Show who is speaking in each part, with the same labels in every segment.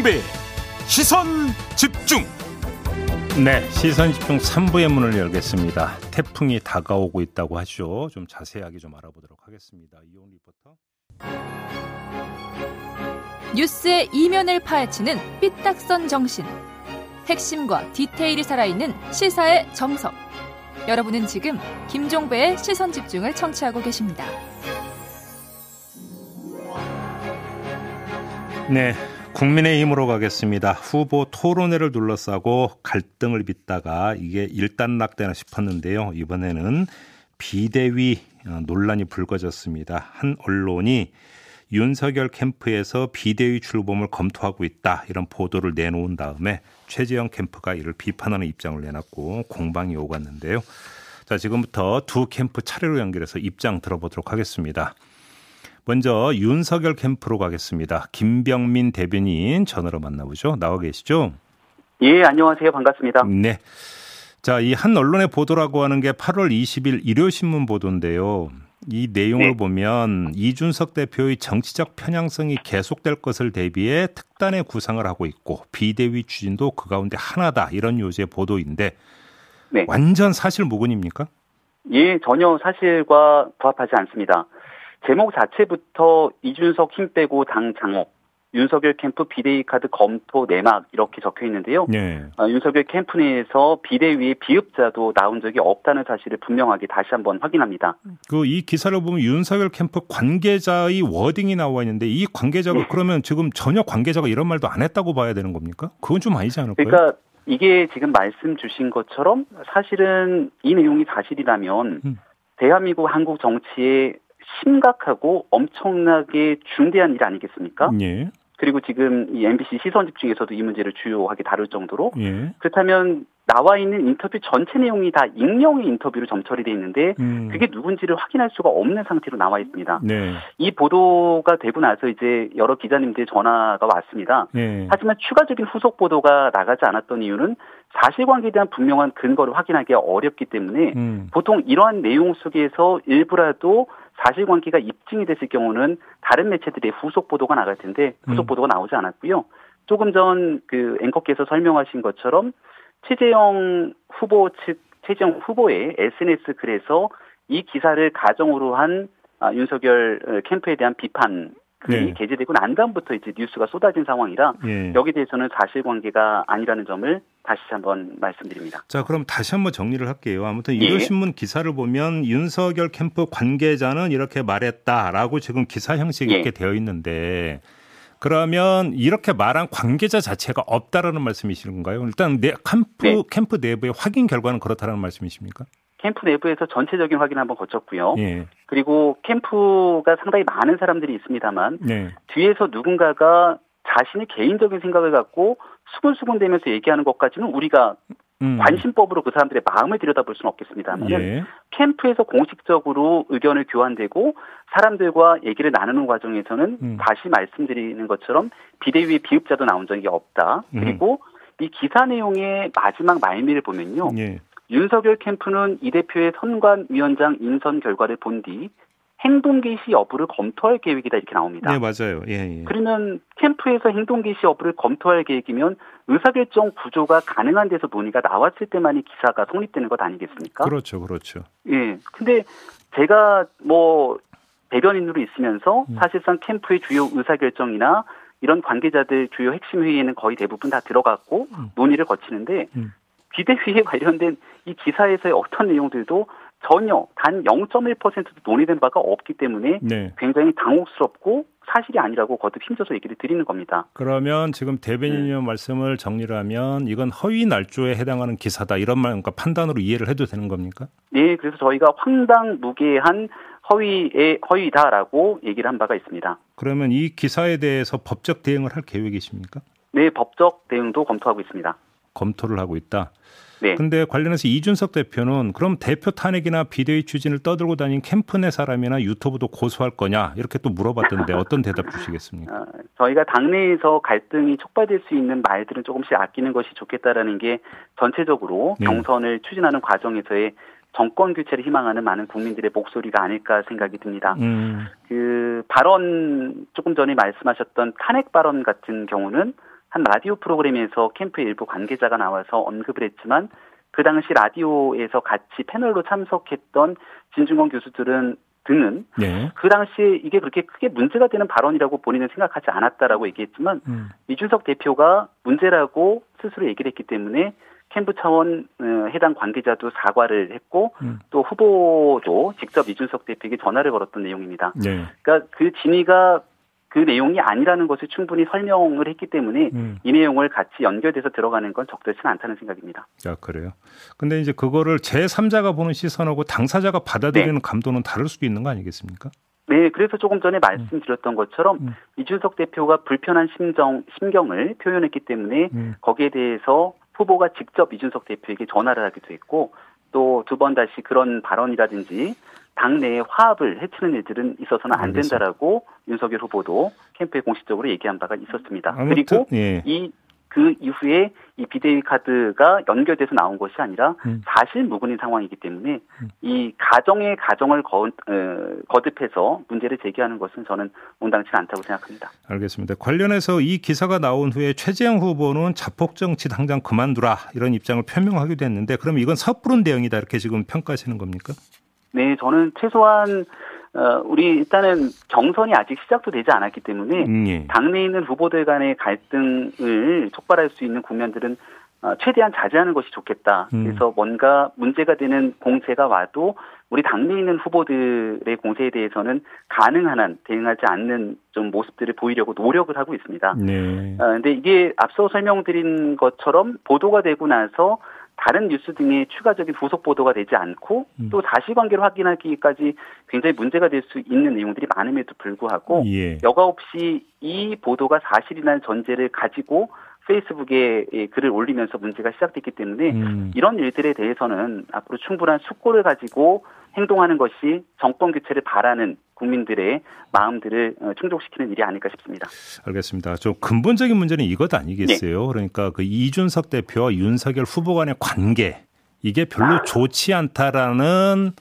Speaker 1: 김종배 시선 집중
Speaker 2: 네, 시선 집중 3부의 문을 열겠습니다. 태풍이 다가오고 있다고 하죠. 좀 자세하게 좀 알아보도록 하겠습니다. 이온 리포터.
Speaker 3: 뉴스의 이면을 파헤치는 삐딱선 정신. 핵심과 디테일이 살아있는 시사의 정석. 여러분은 지금 김종배의 시선 집중을 청취하고 계십니다.
Speaker 2: 네, 국민의힘으로 가겠습니다. 후보 토론회를 둘러싸고 갈등을 빚다가 이게 일단락되나 싶었는데요. 이번에는 비대위 어, 논란이 불거졌습니다. 한 언론이 윤석열 캠프에서 비대위 출범을 검토하고 있다 이런 보도를 내놓은 다음에 최재형 캠프가 이를 비판하는 입장을 내놨고 공방이 오갔는데요. 자 지금부터 두 캠프 차례로 연결해서 입장 들어보도록 하겠습니다. 먼저 윤석열 캠프로 가겠습니다. 김병민 대변인 전화로 만나보죠. 나와 계시죠?
Speaker 4: 예, 안녕하세요. 반갑습니다.
Speaker 2: 네. 자, 이 한 언론의 보도라고 하는 게 8월 20일 일요신문 보도인데요. 이 내용을
Speaker 4: 네.
Speaker 2: 보면 이준석 대표의 정치적 편향성이 계속될 것을 대비해 특단의 구상을 하고 있고 비대위 추진도 그 가운데 하나다 이런 요지의 보도인데
Speaker 4: 네.
Speaker 2: 완전 사실 무근입니까?
Speaker 4: 예, 전혀 사실과 부합하지 않습니다. 제목 자체부터 이준석 힘 빼고 당 장악, 윤석열 캠프 비대위 카드 검토 내막 이렇게 적혀 있는데요.
Speaker 2: 네.
Speaker 4: 어, 윤석열 캠프 내에서 비대위의 비읍자도 나온 적이 없다는 사실을 분명하게 다시 한번 확인합니다.
Speaker 2: 그 이 기사를 보면 윤석열 캠프 관계자의 wording이 나와 있는데 이 관계자가
Speaker 4: 네.
Speaker 2: 그러면 지금 전혀 관계자가 이런 말도 안 했다고 봐야 되는 겁니까? 그건 좀 아니지 않을까요?
Speaker 4: 그러니까 이게 지금 말씀 주신 것처럼 사실은 이 내용이 사실이라면
Speaker 2: 음.
Speaker 4: 대한민국 한국 정치에 심각하고 엄청나게 중대한 일 아니겠습니까?
Speaker 2: 예.
Speaker 4: 그리고 지금 이 MBC 시선 집중에서도 이 문제를 주요하게 다룰 정도로
Speaker 2: 예.
Speaker 4: 그렇다면 나와 있는 인터뷰 전체 내용이 다 익명의 인터뷰로 점처리돼 있는데
Speaker 2: 음.
Speaker 4: 그게 누군지를 확인할 수가 없는 상태로 나와 있습니다.
Speaker 2: 네.
Speaker 4: 이 보도가 되고 나서 이제 여러 기자님들 전화가 왔습니다.
Speaker 2: 예.
Speaker 4: 하지만 추가적인 후속 보도가 나가지 않았던 이유는 사실관계에 대한 분명한 근거를 확인하기 가 어렵기 때문에
Speaker 2: 음.
Speaker 4: 보통 이러한 내용 속에서 일부라도 사실관계가 입증이 됐을 경우는 다른 매체들의 후속 보도가 나갈 텐데 후속
Speaker 2: 음.
Speaker 4: 보도가 나오지 않았고요. 조금 전 그 앵커께서 설명하신 것처럼 최재형 후보 측 최재형 후보의 SNS 글에서 이 기사를 가정으로 한 아, 윤석열 어, 캠프에 대한 비판 글이
Speaker 2: 네.
Speaker 4: 게재되고 난 다음부터 이제 뉴스가 쏟아진 상황이라
Speaker 2: 예.
Speaker 4: 여기에 대해서는 사실관계가 아니라는 점을 다시 한번 말씀드립니다.
Speaker 2: 자, 그럼 다시 한번 정리를 할게요. 아무튼
Speaker 4: 예.
Speaker 2: 일요신문 기사를 보면 윤석열 캠프 관계자는 이렇게 말했다라고 지금 기사 형식이
Speaker 4: 예.
Speaker 2: 이렇게 되어 있는데 그러면 이렇게 말한 관계자 자체가 없다라는 말씀이신 건가요? 일단 내 캠프
Speaker 4: 네.
Speaker 2: 캠프 내부의 확인 결과는 그렇다는 말씀이십니까?
Speaker 4: 캠프 내부에서 전체적인 확인 한번 거쳤고요.
Speaker 2: 예.
Speaker 4: 그리고 캠프가 상당히 많은 사람들이 있습니다만
Speaker 2: 네.
Speaker 4: 뒤에서 누군가가 자신의 개인적인 생각을 갖고 수근수근대면서 얘기하는 것까지는 우리가
Speaker 2: 음.
Speaker 4: 관심법으로 그 사람들의 마음을 들여다볼 수는 없겠습니다만
Speaker 2: 예.
Speaker 4: 캠프에서 공식적으로 의견을 교환되고 사람들과 얘기를 나누는 과정에서는
Speaker 2: 음.
Speaker 4: 다시 말씀드리는 것처럼 비대위의 비읍자도 나온 적이 없다.
Speaker 2: 음.
Speaker 4: 그리고 이 기사 내용의 마지막 말미를 보면요.
Speaker 2: 예.
Speaker 4: 윤석열 캠프는 이 대표의 선관위원장 인선 결과를 본 뒤 행동 개시 여부를 검토할 계획이다 이렇게 나옵니다.
Speaker 2: 네, 맞아요. 예, 예.
Speaker 4: 그러면 캠프에서 행동 개시 여부를 검토할 계획이면 의사결정 구조가 가능한 데서 논의가 나왔을 때만이 기사가 성립되는 것 아니겠습니까?
Speaker 2: 그렇죠. 그렇죠.
Speaker 4: 예. 근데 제가 뭐 대변인으로 있으면서
Speaker 2: 음.
Speaker 4: 사실상 캠프의 주요 의사결정이나 이런 관계자들 주요 핵심 회의에는 거의 대부분 다 들어갔고
Speaker 2: 음.
Speaker 4: 논의를 거치는데
Speaker 2: 음.
Speaker 4: 비대위에 관련된 이 기사에서의 어떤 내용들도 전혀 단 0.1%도 논의된 바가 없기 때문에
Speaker 2: 네.
Speaker 4: 굉장히 당혹스럽고 사실이 아니라고 거듭 힘줘서 얘기를 드리는 겁니다.
Speaker 2: 그러면 지금 대변인의
Speaker 4: 네.
Speaker 2: 말씀을 정리를 하면 이건 허위 날조에 해당하는 기사다 이런 말 그러니까 판단으로 이해를 해도 되는 겁니까?
Speaker 4: 네, 그래서 저희가 황당무계한 허위의 허위다라고 얘기를 한 바가 있습니다.
Speaker 2: 그러면 이 기사에 대해서 법적 대응을 할 계획이십니까?
Speaker 4: 네, 법적 대응도 검토하고 있습니다.
Speaker 2: 검토를 하고 있다.
Speaker 4: 네.
Speaker 2: 근데 관련해서 이준석 대표는 그럼 대표 탄핵이나 비대위 추진을 떠들고 다닌 캠프 내 사람이나 유튜브도 고소할 거냐 이렇게 또 물어봤던데 어떤 대답 주시겠습니까?
Speaker 4: 어, 저희가 당내에서 갈등이 촉발될 수 있는 말들은 조금씩 아끼는 것이 좋겠다라는 게 전체적으로
Speaker 2: 네.
Speaker 4: 경선을 추진하는 과정에서의 정권 교체를 희망하는 많은 국민들의 목소리가 아닐까 생각이 듭니다.
Speaker 2: 음.
Speaker 4: 그 발언 조금 전에 말씀하셨던 탄핵 발언 같은 경우는 한 라디오 프로그램에서 캠프 일부 관계자가 나와서 언급을 했지만 그 당시 라디오에서 같이 패널로 참석했던 진중권 교수들은 등은
Speaker 2: 네.
Speaker 4: 그 당시에 이게 그렇게 크게 문제가 되는 발언이라고 본인은 생각하지 않았다라고 얘기했지만
Speaker 2: 음.
Speaker 4: 이준석 대표가 문제라고 스스로 얘기를 했기 때문에 캠프 차원 어, 해당 관계자도 사과를 했고
Speaker 2: 음.
Speaker 4: 또 후보도 직접 이준석 대표에게 전화를 걸었던 내용입니다.
Speaker 2: 네.
Speaker 4: 그러니까 그 진위가 그 내용이 아니라는 것을 충분히 설명을 했기 때문에
Speaker 2: 음.
Speaker 4: 이 내용을 같이 연결돼서 들어가는 건 적절치는 않다는 생각입니다.
Speaker 2: 자, 그래요. 근데 이제 그거를 제3자가 보는 시선하고 당사자가 받아들이는
Speaker 4: 네.
Speaker 2: 감도는 다를 수도 있는 거 아니겠습니까?
Speaker 4: 네, 그래서 조금 전에 말씀드렸던 것처럼
Speaker 2: 음.
Speaker 4: 이준석 대표가 불편한 심정, 심경을 표현했기 때문에
Speaker 2: 음.
Speaker 4: 거기에 대해서 후보가 직접 이준석 대표에게 전화를 하기도 했고 또 두 번 다시 그런 발언이라든지 당내의 화합을 해치는 일들은 있어서는 안. 된다라고 윤석열 후보도 캠프에 공식적으로 얘기한 바가 있었습니다. 그리고
Speaker 2: 예.
Speaker 4: 이그 이후에 이 비대위 카드가 연결돼서 나온 것이 아니라
Speaker 2: 음.
Speaker 4: 사실 무근인 상황이기 때문에 이 가정의 가정을 거, 어, 거듭해서 문제를 제기하는 것은 저는 온당치 않다고 생각합니다.
Speaker 2: 알겠습니다. 관련해서 이 기사가 나온 후에 최재형 후보는 자폭 정치 당장 그만두라 이런 입장을 표명하기도 했는데 그럼 이건 섣부른 대응이다 이렇게 지금 평가하시는 겁니까?
Speaker 4: 네, 저는 최소한 어, 우리 일단은 경선이 아직 시작도 되지 않았기 때문에
Speaker 2: 음, 예.
Speaker 4: 당내에 있는 후보들 간의 갈등을 촉발할 수 있는 국면들은 어, 최대한 자제하는 것이 좋겠다.
Speaker 2: 음.
Speaker 4: 그래서 뭔가 문제가 되는 공세가 와도 우리 당내에 있는 후보들의 공세에 대해서는 가능한 한 대응하지 않는 좀 모습들을 보이려고 노력을 하고 있습니다.
Speaker 2: 네.
Speaker 4: 어, 근데 이게 앞서 설명드린 것처럼 보도가 되고 나서 다른 뉴스 등의 추가적인 후속 보도가 되지 않고
Speaker 2: 음.
Speaker 4: 또 사실 관계를 확인하기까지 굉장히 문제가 될 수 있는 내용들이 많음에도 불구하고
Speaker 2: 예.
Speaker 4: 여과 없이 이 보도가 사실이라는 전제를 가지고 페이스북에 예, 글을 올리면서 문제가 시작됐기 때문에
Speaker 2: 음.
Speaker 4: 이런 일들에 대해서는 앞으로 충분한 숙고를 가지고 행동하는 것이 정권 교체를 바라는 국민들의 마음들을 어, 충족시키는 일이 아닐까 싶습니다.
Speaker 2: 알겠습니다. 좀 근본적인 문제는 이것 아니겠어요? 그러니까 그 이준석 대표와 윤석열 후보 간의 관계 이게 별로 좋지 않다라는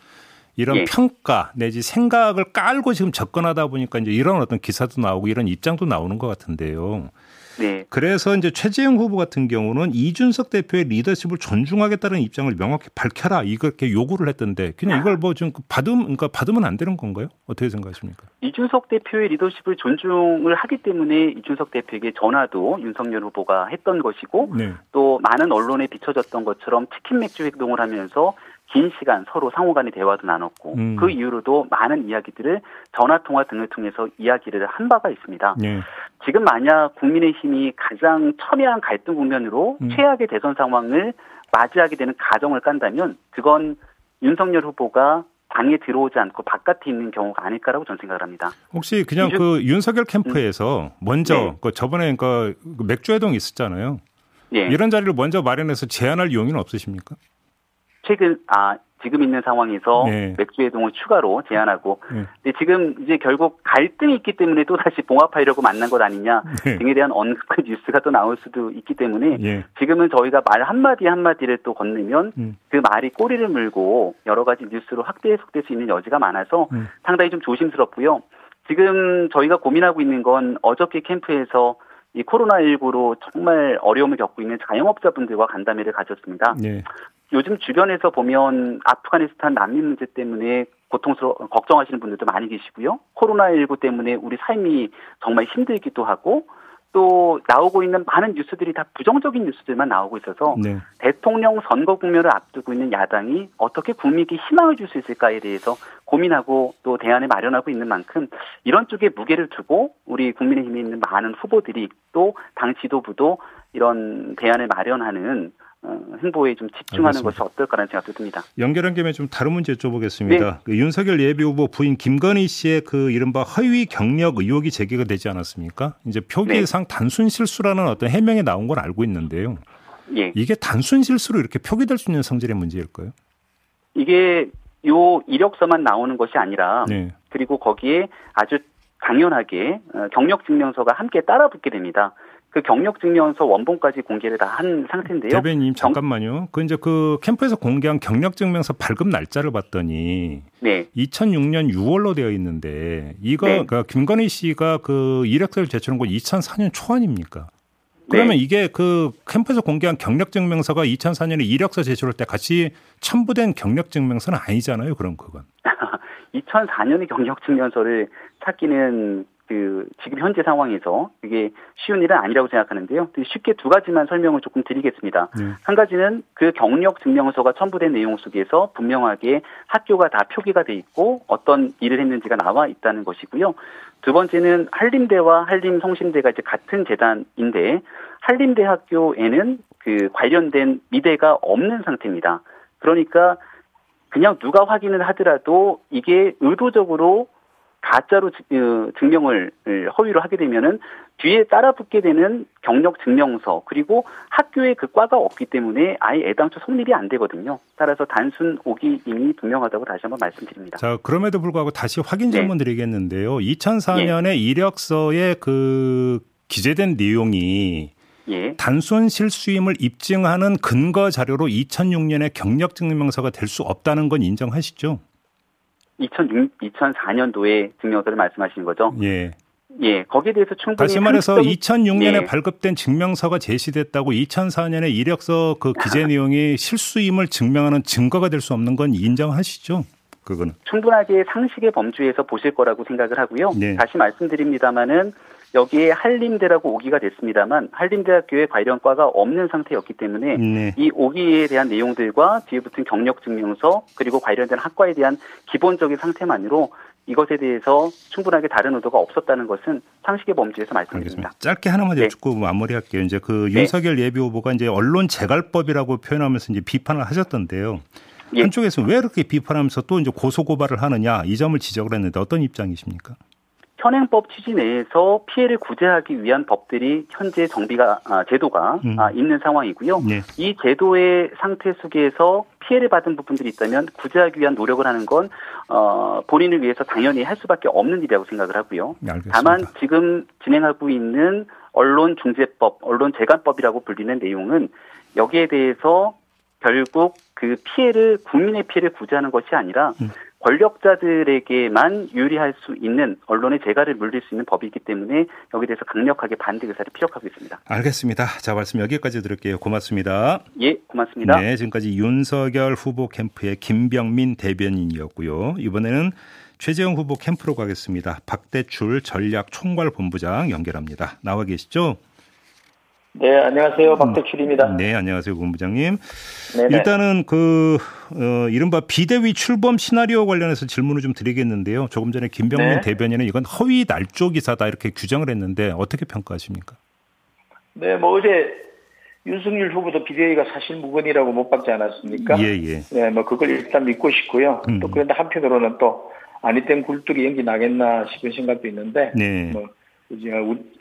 Speaker 2: 이런
Speaker 4: 예.
Speaker 2: 평가 내지 생각을 깔고 지금 접근하다 보니까 이제 이런 어떤 기사도 나오고 이런 입장도 나오는 것 같은데요.
Speaker 4: 네.
Speaker 2: 그래서 이제 최재형 후보 같은 경우는 이준석 대표의 리더십을 존중하겠다는 입장을 명확히 밝혀라 이렇게 요구를 했던데 그냥 이걸 뭐 좀 받음 그러니까 받으면 안 되는 건가요? 어떻게 생각하십니까?
Speaker 4: 이준석 대표의 리더십을 존중을 하기 때문에 이준석 대표에게 전화도 윤석열 후보가 했던 것이고
Speaker 2: 네.
Speaker 4: 또 많은 언론에 비춰졌던 것처럼 치킨 맥주 행동을 하면서 긴 시간 서로 상호간의 대화도 나눴고
Speaker 2: 음.
Speaker 4: 그 이후로도 많은 이야기들을 전화 통화 등을 통해서 이야기를 한 바가 있습니다.
Speaker 2: 네.
Speaker 4: 지금 만약 국민의힘이 가장 첨예한 갈등 국면으로
Speaker 2: 음.
Speaker 4: 최악의 대선 상황을 맞이하게 되는 가정을 깐다면 그건 윤석열 후보가 당에 들어오지 않고 바깥에 있는 경우가 아닐까라고 저는 생각을 합니다.
Speaker 2: 혹시 그냥
Speaker 4: 이준-
Speaker 2: 그 윤석열 캠프에서 먼저
Speaker 4: 네.
Speaker 2: 그 저번에 그 맥주 회동 있었잖아요.
Speaker 4: 예.
Speaker 2: 이런 자리를 먼저 마련해서 제안할 용의는 없으십니까?
Speaker 4: 최근 아 지금 있는 상황에서
Speaker 2: 네.
Speaker 4: 맥주 회동을 추가로 제안하고
Speaker 2: 네.
Speaker 4: 근데 지금 이제 결국 갈등이 있기 때문에 또 다시 봉합하려고 만난 것 아니냐
Speaker 2: 네.
Speaker 4: 등에 대한 언급 뉴스가 또 나올 수도 있기 때문에
Speaker 2: 예.
Speaker 4: 지금은 저희가 말 한마디 한마디를 또 건네면
Speaker 2: 음.
Speaker 4: 그 말이 꼬리를 물고 여러 가지 뉴스로 확대 해석될 수 있는 여지가 많아서
Speaker 2: 음.
Speaker 4: 상당히 좀 조심스럽고요. 지금 저희가 고민하고 있는 건 어저께 캠프에서 이 코로나19로 정말 어려움을 겪고 있는 자영업자분들과 간담회를 가졌습니다.
Speaker 2: 예.
Speaker 4: 요즘 주변에서 보면 아프가니스탄 난민 문제 때문에 고통스러 걱정하시는 분들도 많이 계시고요. 코로나19 때문에 우리 삶이 정말 힘들기도 하고 또 나오고 있는 많은 뉴스들이 다 부정적인 뉴스들만 나오고 있어서
Speaker 2: 네.
Speaker 4: 대통령 선거 국면을 앞두고 있는 야당이 어떻게 국민에게 희망을 줄 수 있을까에 대해서 고민하고 또 대안을 마련하고 있는 만큼 이런 쪽에 무게를 두고 우리 국민의힘에 있는 많은 후보들이 또 당 지도부도 이런 대안을 마련하는 어, 행보에 좀 집중하는
Speaker 2: 알겠습니다.
Speaker 4: 것이 어떨까라는 생각도 듭니다.
Speaker 2: 연결한 김에 좀 다른 문제 여쭤보겠습니다.
Speaker 4: 네.
Speaker 2: 그 윤석열 예비 후보 부인 김건희 씨의 그 이른바 허위 경력 의혹이 제기가 되지 않았습니까? 이제 표기상 단순 실수라는 어떤 해명이 나온 건 알고 있는데요.
Speaker 4: 예.
Speaker 2: 이게 단순 실수로 이렇게 표기될 수 있는 성질의 문제일까요?
Speaker 4: 이게 요 이력서만 나오는 것이 아니라
Speaker 2: 네.
Speaker 4: 그리고 거기에 아주 당연하게 어, 경력 증명서가 함께 따라 붙게 됩니다. 그 경력 증명서 원본까지 공개를 다 한 상태인데요.
Speaker 2: 대변인 잠깐만요. 그 이제 그 캠프에서 공개한 경력 증명서 발급 날짜를 봤더니 네. 2006년 6월로 되어 있는데 이거 네. 그러니까 김건희 씨가 그 이력서를 제출한 건 2004년 초 아닙니까? 그러면 네. 이게 그 캠프에서 공개한 경력 증명서가 2004년에 이력서 제출할 때 같이 첨부된 경력 증명서는 아니잖아요. 그럼 그건.
Speaker 4: 2004년의 경력 증명서를 찾기는 그 지금 현재 상황에서 이게 쉬운 일은 아니라고 생각하는데요. 쉽게 두 가지만 설명을 조금 드리겠습니다. 네. 한 가지는 그 경력 증명서가 첨부된 내용 속에서 분명하게 학교가 다 표기가 돼 있고 어떤 일을 했는지가 나와 있다는 것이고요. 두 번째는 한림대와 한림성심대가 이제 같은 재단인데 한림대학교에는 그 관련된 미대가 없는 상태입니다. 그러니까 그냥 누가 확인을 하더라도 이게 의도적으로 가짜로 어, 증명을 허위로 하게 되면은 뒤에 따라 붙게 되는 경력 증명서 그리고 학교에 그 과가 없기 때문에 아예 애당초 성립이 안 되거든요. 따라서 단순 오기임이 분명하다고 다시 한번 말씀드립니다.
Speaker 2: 자 그럼에도 불구하고 다시 확인 질문 네. 드리겠는데요. 2004년에 예. 이력서에 그 기재된 내용이 예. 단순 실수임을 입증하는 근거 자료로 2006년에 경력 증명서가 될 수 없다는 건 인정하시죠?
Speaker 4: 2006, 2004년도에 증명서를 말씀하시는 거죠?
Speaker 2: 예.
Speaker 4: 예, 거기에 대해서 충분히
Speaker 2: 다시 말해서 2006년에 예. 발급된 증명서가 제시됐다고 2004년에 이력서 그 기재 내용이 실수임을 증명하는 증거가 될 수 없는 건 인정하시죠? 그거는
Speaker 4: 충분하게 상식의 범주에서 보실 거라고 생각을 하고요. 네. 다시 말씀드립니다마는 여기에 한림대라고 오기가 됐습니다만 한림대학교에 관련 과가 없는 상태였기 때문에 네. 이 오기에 대한 내용들과 뒤에 붙은 경력 증명서 그리고 관련된 학과에 대한 기본적인 상태만으로 이것에 대해서 충분하게 다른 의도가 없었다는 것은 상식의 범주에서 말씀드립니다. 알겠습니다.
Speaker 2: 짧게 하나만 네. 여쭙고 마무리할게요. 이제 그 네. 윤석열 예비 후보가 이제 언론 재갈법이라고 표현하면서 이제 비판을 하셨던데요. 예. 한쪽에서 왜 이렇게 비판하면서 또 이제 고소 고발을 하느냐 이 점을 지적을 했는데 어떤 입장이십니까?
Speaker 4: 현행법 취지 내에서 피해를 구제하기 위한 법들이 현재 정비가 아, 제도가 음. 아, 있는 상황이고요. 네. 이 제도의 상태 속에서 피해를 받은 부분들이 있다면 구제하기 위한 노력을 하는 건 어, 본인을 위해서 당연히 할 수밖에 없는 일이라고 생각을 하고요. 네, 다만 지금 진행하고 있는 언론중재법, 언론재간법이라고 불리는 내용은 여기에 대해서 결국 그 피해를 국민의 피해를 구제하는 것이 아니라 음. 권력자들에게만 유리할 수 있는 언론의 재갈을 물릴 수 있는 법이기 때문에 여기에 대해서 강력하게 반대 의사를 피력하고 있습니다.
Speaker 2: 알겠습니다. 자 말씀 여기까지 들을게요. 고맙습니다.
Speaker 4: 예, 고맙습니다.
Speaker 2: 네, 지금까지 윤석열 후보 캠프의 김병민 대변인이었고요. 이번에는 최재형 후보 캠프로 가겠습니다. 박대출 전략 총괄 본부장 연결합니다. 나와 계시죠?
Speaker 5: 네, 안녕하세요. 박대출입니다.
Speaker 2: 네, 안녕하세요. 본부장님. 네네. 일단은 그, 어, 이른바 비대위 출범 시나리오 관련해서 질문을 좀 드리겠는데요. 조금 전에 김병민 네. 대변인은 이건 허위 날조 기사다 이렇게 규정을 했는데 어떻게 평가하십니까?
Speaker 5: 네, 뭐 어제 윤석열 후보도 비대위가 사실 무근이라고 못 박지 않았습니까?
Speaker 2: 예, 예.
Speaker 5: 네, 뭐 그걸 일단 믿고 싶고요. 음. 또 그런데 한편으로는 또 아니 땐 굴뚝이 연기 나겠나 싶은 생각도 있는데, 네. 뭐 이제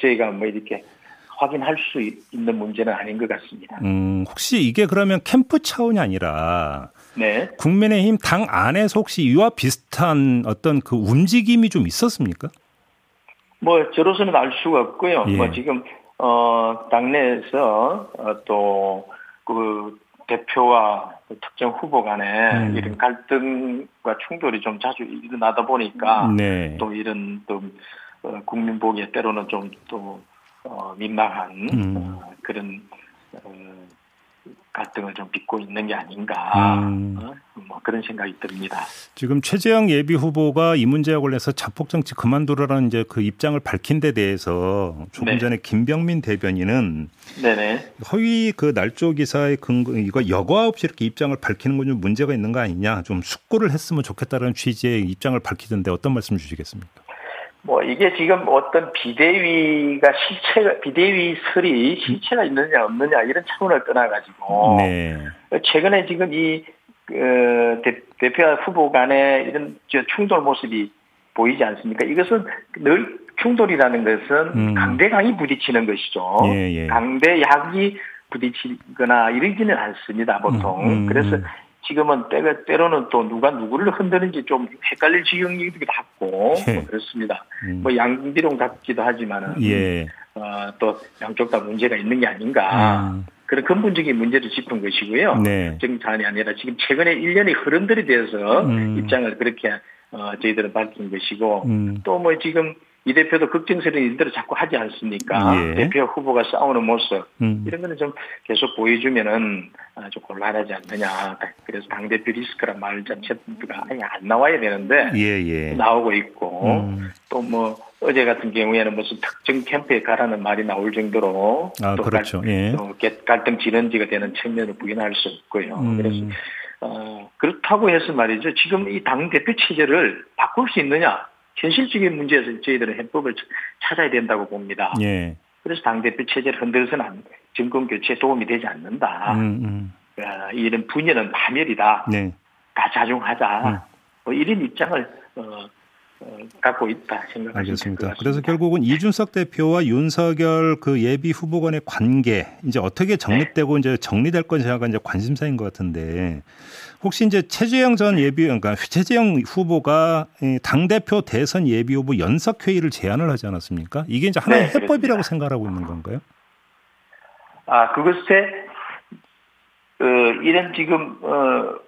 Speaker 5: 저희가 뭐 이렇게 확인할 수 있는 문제는 아닌 것 같습니다.
Speaker 2: 음, 혹시 이게 그러면 캠프 차원이 아니라 네. 국민의힘 당 안에서 혹시 이와 비슷한 어떤 그 움직임이 좀 있었습니까?
Speaker 5: 뭐 저로서는 알 수가 없고요. 예. 뭐 지금 어 당내에서 어, 또그 대표와 특정 후보 간에 음. 이런 갈등과 충돌이 좀 자주 일어나다 보니까 네. 또 이런 또 어, 국민 보기에 때로는 좀또 어, 민망한 음. 어, 그런 어, 갈등을 좀 빚고 있는 게 아닌가 음. 어, 뭐 그런 생각이 듭니다.
Speaker 2: 지금 최재형 예비 후보가 이 문제와 관련해서 자폭 정치 그만두라는 이제 그 입장을 밝힌 데 대해서 조금 네. 전에 김병민 대변인은 네네. 허위 그 날조 기사의 근거 이거 여과 없이 이렇게 입장을 밝히는 건 좀 문제가 있는 거 아니냐 좀 숙고를 했으면 좋겠다는 취지의 입장을 밝히던데 어떤 말씀 주시겠습니까?
Speaker 5: 뭐 이게 지금 어떤 비대위가 실체가 비대위설이 실체가 있느냐 없느냐 이런 차원을 떠나가지고 네. 최근에 지금 이 그, 대, 표 후보 간에 이런 저 충돌 모습이 보이지 않습니까? 이것은 늘 충돌이라는 것은 음. 강대강이 부딪히는 것이죠. 예, 예. 강대약이 부딪히거나 이러지는 않습니다, 보통. 음, 음, 그래서 지금은 때가 때로는 또 누가 누구를 흔드는지 좀 헷갈릴 지경이기도 하고 예. 뭐 그렇습니다. 음. 뭐 양비론 같기도 하지만은 예. 어, 또 양쪽 다 문제가 있는 게 아닌가. 음. 그런 근본적인 문제를 짚은 것이고요. 네. 정산이 아니라 지금 최근에 1년의 흐름들이 되어서 음. 입장을 그렇게 어, 저희들은 밝힌 것이고 음. 또뭐 지금 이 대표도 걱정스러운 일들을 자꾸 하지 않습니까? 예. 대표 후보가 싸우는 모습 음. 이런 거는 좀 계속 보여주면은 좀 곤란하지 않느냐. 그래서 당 대표 리스크란 말 자체가 아예 안 나와야 되는데 예, 예. 나오고 있고 음. 또뭐 어제 같은 경우에는 무슨 특정 캠프에 가라는 말이 나올 정도로 아, 또 그렇죠. 갈, 예. 또 갈등 진원지가 되는 측면을 부인할 수 없고요. 음. 그래서 어, 그렇다고 해서 말이죠. 지금 이 당 대표 체제를 바꿀 수 있느냐? 현실적인 문제에서 저희들은 해법을 찾아야 된다고 봅니다. 예. 그래서 당대표 체제를 흔들어서는 안, 정권 교체에 도움이 되지 않는다. 음, 음. 어, 이런 분열은 파멸이다. 네. 다 자중하자. 음. 뭐 이런 입장을 어, 어, 갖고 있다 생각하습니다
Speaker 2: 그래서 결국은 이준석 대표와 윤석열 그 예비 후보 간의 관계 이제 어떻게 정립되고 네. 이제 정리될 건지가 이제 관심사인 것 같은데 혹시 이제 최재형 전 예비 그러니까 최재형 후보가 당 대표 대선 예비 후보 연석 회의를 제안을 하지 않았습니까? 이게 이제 하나의 네, 해법이라고 생각하고 있는 건가요?
Speaker 5: 아 그것에 어, 이런 지금 어,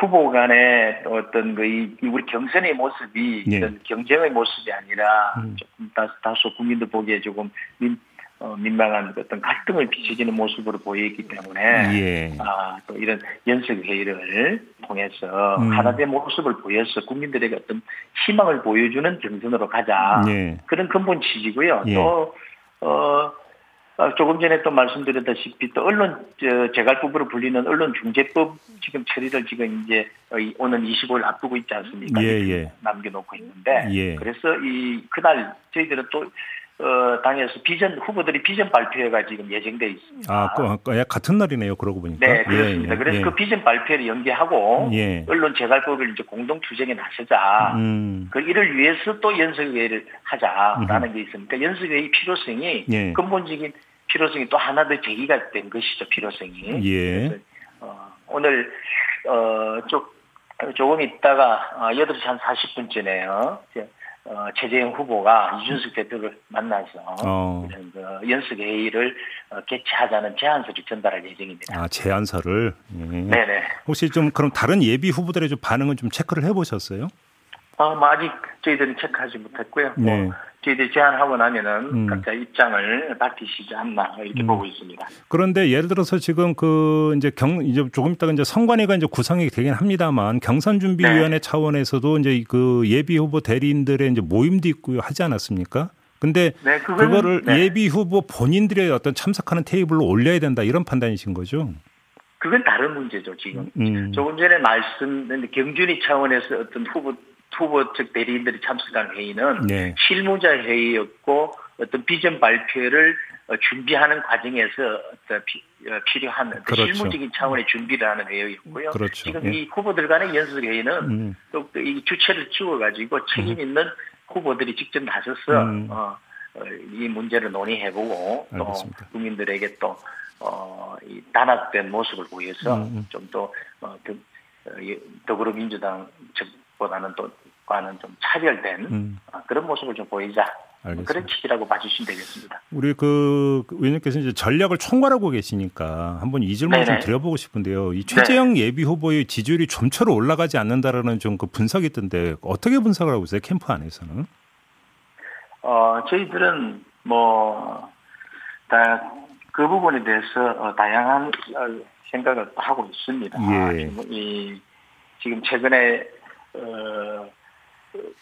Speaker 5: 후보 간의 어떤 그 이, 우리 경선의 모습이 네. 이런 경쟁의 모습이 아니라 음. 조금 다소 국민들 보기에 조금 민, 어, 민망한 어떤 갈등을 비춰지는 모습으로 보이기 때문에 예. 아, 또 이런 연석 회의를 통해서 음. 하나된 모습을 보여서 국민들에게 어떤 희망을 보여주는 경선으로 가자 예. 그런 근본 취지고요. 예. 또 어, 어, 조금 전에 또 말씀드렸다시피 또 언론 재갈법으로 불리는 언론중재법 지금 처리를 지금 이제 오는 25일 앞두고 있지 않습니까? 예, 예. 남겨놓고 있는데 예. 그래서 이 그날 저희들은 또 어, 당에서 비전 후보들이 비전 발표회가 지금 예정돼 있습니다.
Speaker 2: 아, 그, 그, 같은 날이네요. 그러고 보니까.
Speaker 5: 네, 그렇습니다. 예, 예, 그래서 예. 그 비전 발표를 연계하고 예. 언론 재갈법을 이제 공동 투쟁에 나서자. 음. 그 이를 위해서 또 연석회의를 하자라는 음. 게 있습니다. 연석회의 필요성이 예. 근본적인 필요성이 또 하나 더 제기가 된 것이죠. 필요성이. 예. 어, 오늘 어, 좀 조금 있다가 어, 8시 한 40분쯤에요. 어, 최재형 후보가 이준석 대표를 만나서 어. 이런 그 연석 회의를 어, 개최하자는 제안서를 전달할 예정입니다.
Speaker 2: 아 제안서를. 예. 네네. 혹시 좀 그럼 다른 예비 후보들의 좀 반응은 좀 체크를 해보셨어요?
Speaker 5: 어, 뭐 아직 저희들은 체크하지 못했고요. 뭐 네. 뭐 저희들이 제안하고 나면은 음. 각자 입장을 밝히시지 않나 이렇게 음. 보고 있습니다.
Speaker 2: 그런데 예를 들어서 지금 그 이제 경 이제 조금 있다가 이제 선관위가 이제 구성이 되긴 합니다만 경선 준비위원회 네. 차원에서도 이제 그 예비 후보 대리인들의 이제 모임도 있고 하지 않았습니까? 근데 네, 그거를 네. 예비 후보 본인들의 어떤 참석하는 테이블로 올려야 된다 이런 판단이신 거죠?
Speaker 5: 그건 다른 문제죠 지금. 음. 조금 전에 말씀 경준위 차원에서 어떤 후보 후보 측 대리인들이 참석한 회의는 네. 실무자 회의였고 어떤 비전 발표를 어, 준비하는 과정에서 어, 필요한 그렇죠. 실무적인 차원의 준비를 하는 회의였고요. 그렇죠. 지금 예. 이 후보들 간의 연습 회의는 음. 또이 주체를 지워가지고 책임 음. 있는 음. 후보들이 직접 나서서 음. 어, 어, 이 문제를 논의해보고 또 알겠습니다. 국민들에게 또 어, 이 단합된 모습을 보여서 음. 음. 좀더 어, 더불어민주당 측 보다는 또 과는 좀 차별된 음. 어, 그런 모습을 좀 보이자 알겠습니다. 그런 취지라고 봐주시면 되겠습니다.
Speaker 2: 우리 그 의원님께서 이제 전략을 총괄하고 계시니까 한번 이 질문 좀 드려보고 싶은데요. 이 최재형 네. 예비 후보의 지지율이 좀처럼 올라가지 않는다라는 좀 그 분석이 있던데 어떻게 분석을 하고 있어요? 캠프 안에서는?
Speaker 5: 어 저희들은 뭐 다 그 부분에 대해서 어, 다양한 어, 생각을 하고 있습니다. 예. 이 지금 최근에 어,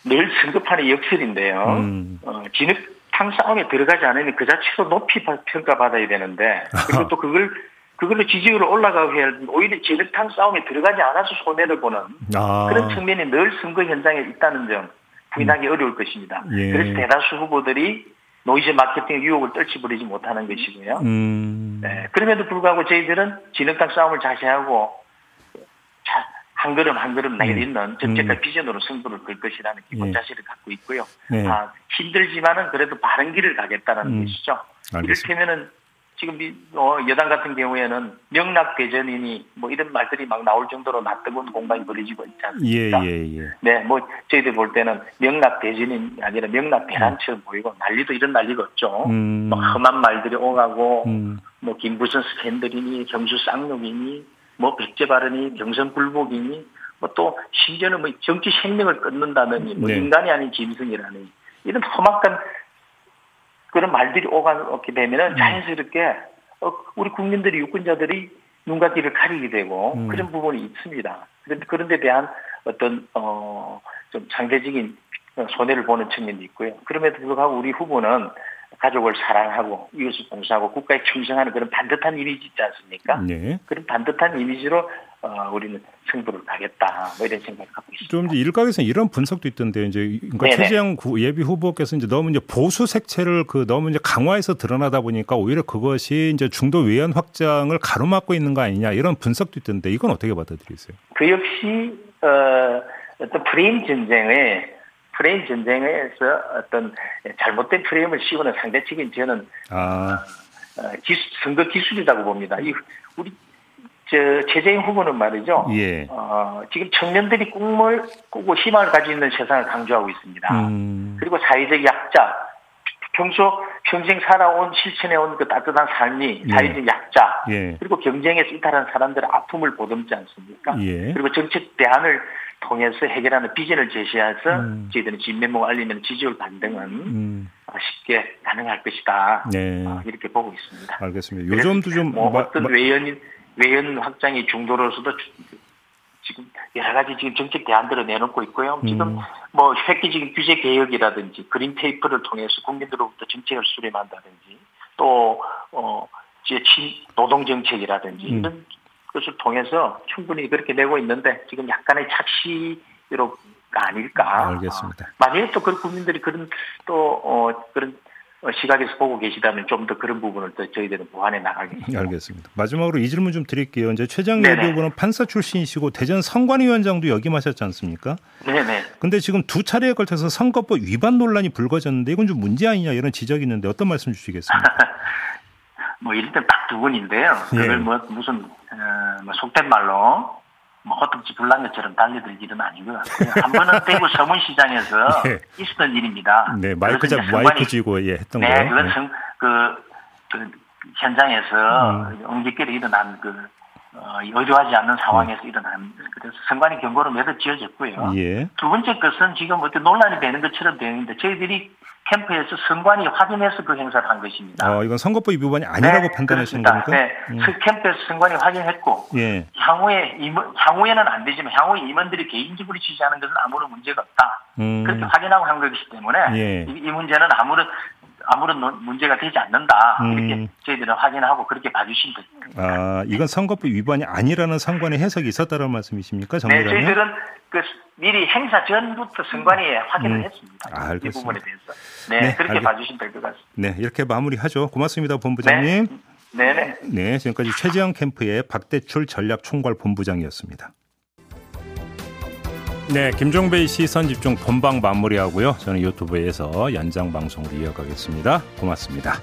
Speaker 5: 늘 승급하는 역설인데요. 음. 어, 진흙탕 싸움에 들어가지 않으면 그 자체로 높이 평가받아야 되는데 그리고 또 그걸 그걸로 지지율을 올라가게 할 오히려 진흙탕 싸움에 들어가지 않아서 손해를 보는 아. 그런 측면이 늘 선거 현장에 있다는 점 부인하기 음. 어려울 것입니다. 예. 그래서 대다수 후보들이 노이즈 마케팅 유혹을 떨치버리지 못하는 것이고요. 음. 네, 그럼에도 불구하고 저희들은 진흙탕 싸움을 자제하고 한 걸음 한 걸음 내딛는 음. 정책과 비전으로 승부를 걸 것이라는 기본 예. 자세를 갖고 있고요. 네. 아, 힘들지만은 그래도 바른 길을 가겠다는 음. 것이죠. 알겠습니다. 이를테면은 지금 어, 여당 같은 경우에는 명락 대전이니 뭐 이런 말들이 막 나올 정도로 낯뜨거운 공방이 벌어지고 있지 않습니까?
Speaker 2: 예, 예, 예.
Speaker 5: 네, 뭐 저희들 볼 때는 명락 대전이 아니라 명락 대란처럼 보이고 난리도 이런 난리가 없죠.
Speaker 2: 음.
Speaker 5: 뭐 험한 말들이 오가고
Speaker 2: 음.
Speaker 5: 뭐 김부선 스캔들이니 경수 쌍욕이니 뭐 백제 발언이 경선 불복이니 뭐 또 심지어는 뭐 정치 생명을 끊는다느니 뭐
Speaker 2: 네.
Speaker 5: 인간이 아닌 짐승이라니 이런 험악한 그런 말들이 오가게 되면은
Speaker 2: 음.
Speaker 5: 자연스럽게 어, 우리 국민들이 유권자들이 눈과 귀를 가리게 되고
Speaker 2: 음.
Speaker 5: 그런 부분이 있습니다. 그런데 그런 데 대한 어떤 어 좀 상대적인 손해를 보는 측면도 있고요. 그럼에도 불구하고 우리 후보는 가족을 사랑하고 이웃을 봉사하고 국가에 충성하는 그런 반듯한 이미지 있지 않습니까?
Speaker 2: 네.
Speaker 5: 그런 반듯한 이미지로 어, 우리는 승부를 가겠다 뭐 이런 생각을 갖고 있습니다.
Speaker 2: 좀 이제 일각에서 는 이런 분석도 있던데요. 이제 그러니까. 최재형 구- 예비 후보께서 이제 너무 이제 보수 색채를 그 너무 이제 강화해서 드러나다 보니까 오히려 그것이 이제 중도 외연 확장을 가로막고 있는 거 아니냐 이런 분석도 있던데 이건 어떻게 받아들이세요?
Speaker 5: 그 역시 어, 어떤 프레임 전쟁에 프레임 전쟁에서 어떤 잘못된 프레임을 씌우는 상대적인 저는
Speaker 2: 아,
Speaker 5: 어, 기수, 선거 기술이라고 봅니다. 이 우리 저 최재형 후보는 말이죠.
Speaker 2: 예.
Speaker 5: 어, 지금 청년들이 꿈을 꾸고 희망을 가지고 있는 세상을 강조하고 있습니다.
Speaker 2: 음,
Speaker 5: 그리고 사회적 약자, 평소 평생 살아온 실천해온 그 따뜻한 삶이
Speaker 2: 예.
Speaker 5: 사회적 약자,
Speaker 2: 예.
Speaker 5: 그리고 경쟁에 이탈한 사람들의 아픔을 보듬지 않습니까?
Speaker 2: 예.
Speaker 5: 그리고 정책 대안을 통해서 해결하는 비전을 제시해서
Speaker 2: 음.
Speaker 5: 저희들은 진면목 알리면 지지율 반등은
Speaker 2: 음,
Speaker 5: 쉽게 가능할 것이다.
Speaker 2: 네.
Speaker 5: 어, 이렇게 보고 있습니다.
Speaker 2: 알겠습니다. 요점도 좀
Speaker 5: 뭐
Speaker 2: 마-
Speaker 5: 어떤
Speaker 2: 마-
Speaker 5: 외연 외연 확장이 중도로서도 주- 지금 여러 가지 지금 정책 대안들을 내놓고 있고요. 지금
Speaker 2: 음.
Speaker 5: 뭐 획기적인 규제 개혁이라든지 그린 테이프를 통해서 국민들로부터 정책을 수렴한다든지 또어 친 노동 정책이라든지
Speaker 2: 음.
Speaker 5: 이런 것을 통해서 충분히 그렇게 내고 있는데 지금 약간의 착시로가 아닐까.
Speaker 2: 알겠습니다.
Speaker 5: 어, 만약에 또 그 국민들이 그런 또 어, 그런 어, 시각에서 보고 계시다면 좀 더 그런 부분을 또 저희들은 보완해 나가겠습니다.
Speaker 2: 알겠습니다. 마지막으로 이 질문 좀 드릴게요. 이제 최장 후보는 판사 출신이시고 대전 선관위원장도 역임하셨지 않습니까?
Speaker 5: 네네.
Speaker 2: 근데 지금 두 차례에 걸쳐서 선거법 위반 논란이 불거졌는데 이건 좀 문제 아니냐 이런 지적이 있는데 어떤 말씀 주시겠습니까?
Speaker 5: 뭐 일단 딱두 분인데요.
Speaker 2: 예.
Speaker 5: 그걸 뭐 무슨 어, 뭐 속된 말로 뭐 허떡지 불난 것처럼 달려들 일은 같고요. 한 번은 대구 서문시장에서
Speaker 2: 예.
Speaker 5: 있었던 일입니다.
Speaker 2: 네, 마이크 잡 마이크 쥐고 예 했던
Speaker 5: 네,
Speaker 2: 거요.
Speaker 5: 그건
Speaker 2: 네.
Speaker 5: 성, 그, 그 현장에서
Speaker 2: 음.
Speaker 5: 엉짓결에 일어난 그 어, 의도하지 않는 상황에서 일어난 그래서 선관위 경고로 매도 지어졌고요.
Speaker 2: 예.
Speaker 5: 두 번째 것은 지금 어떤 논란이 되는 것처럼 되어 있는데 저희들이 캠프에서 선관위 확인해서 그 행사를 한 것입니다.
Speaker 2: 어, 이건 선거법 위반이 아니라고 판단하신
Speaker 5: 그렇습니다.
Speaker 2: 겁니까?
Speaker 5: 네,
Speaker 2: 음.
Speaker 5: 그 캠프에서 선관위 확인했고
Speaker 2: 예.
Speaker 5: 향후에 임원, 향후에는 안 되지만 향후에 임원들이 개인적으로 지지하는 것은 아무런 문제가 없다.
Speaker 2: 음.
Speaker 5: 그렇게 확인하고 한 것이기 때문에
Speaker 2: 예.
Speaker 5: 이, 이 문제는 아무런 아무런 논- 문제가 되지 않는다.
Speaker 2: 음.
Speaker 5: 이렇게 저희들은 확인하고 그렇게 봐주시면 됩니다.
Speaker 2: 아, 이건 선거법 위반이 아니라는 상관의 해석이 있었다는 말씀이십니까?
Speaker 5: 네,
Speaker 2: 정리라면?
Speaker 5: 저희들은 그 미리 행사 전부터 선관위에 확인을
Speaker 2: 음.
Speaker 5: 했습니다.
Speaker 2: 아,
Speaker 5: 이
Speaker 2: 알겠습니다.
Speaker 5: 부분에 대해서. 네,
Speaker 2: 네,
Speaker 5: 그렇게
Speaker 2: 알겠-
Speaker 5: 봐주시면 될 것 같습니다.
Speaker 2: 네, 이렇게 마무리하죠. 고맙습니다, 본부장님.
Speaker 5: 네, 네.
Speaker 2: 네, 지금까지 최재형 캠프의 박대출 전략총괄 본부장이었습니다. 네, 김종배의 시선 집중 본방 마무리하고요. 저는 유튜브에서 연장 방송으로 이어가겠습니다. 고맙습니다.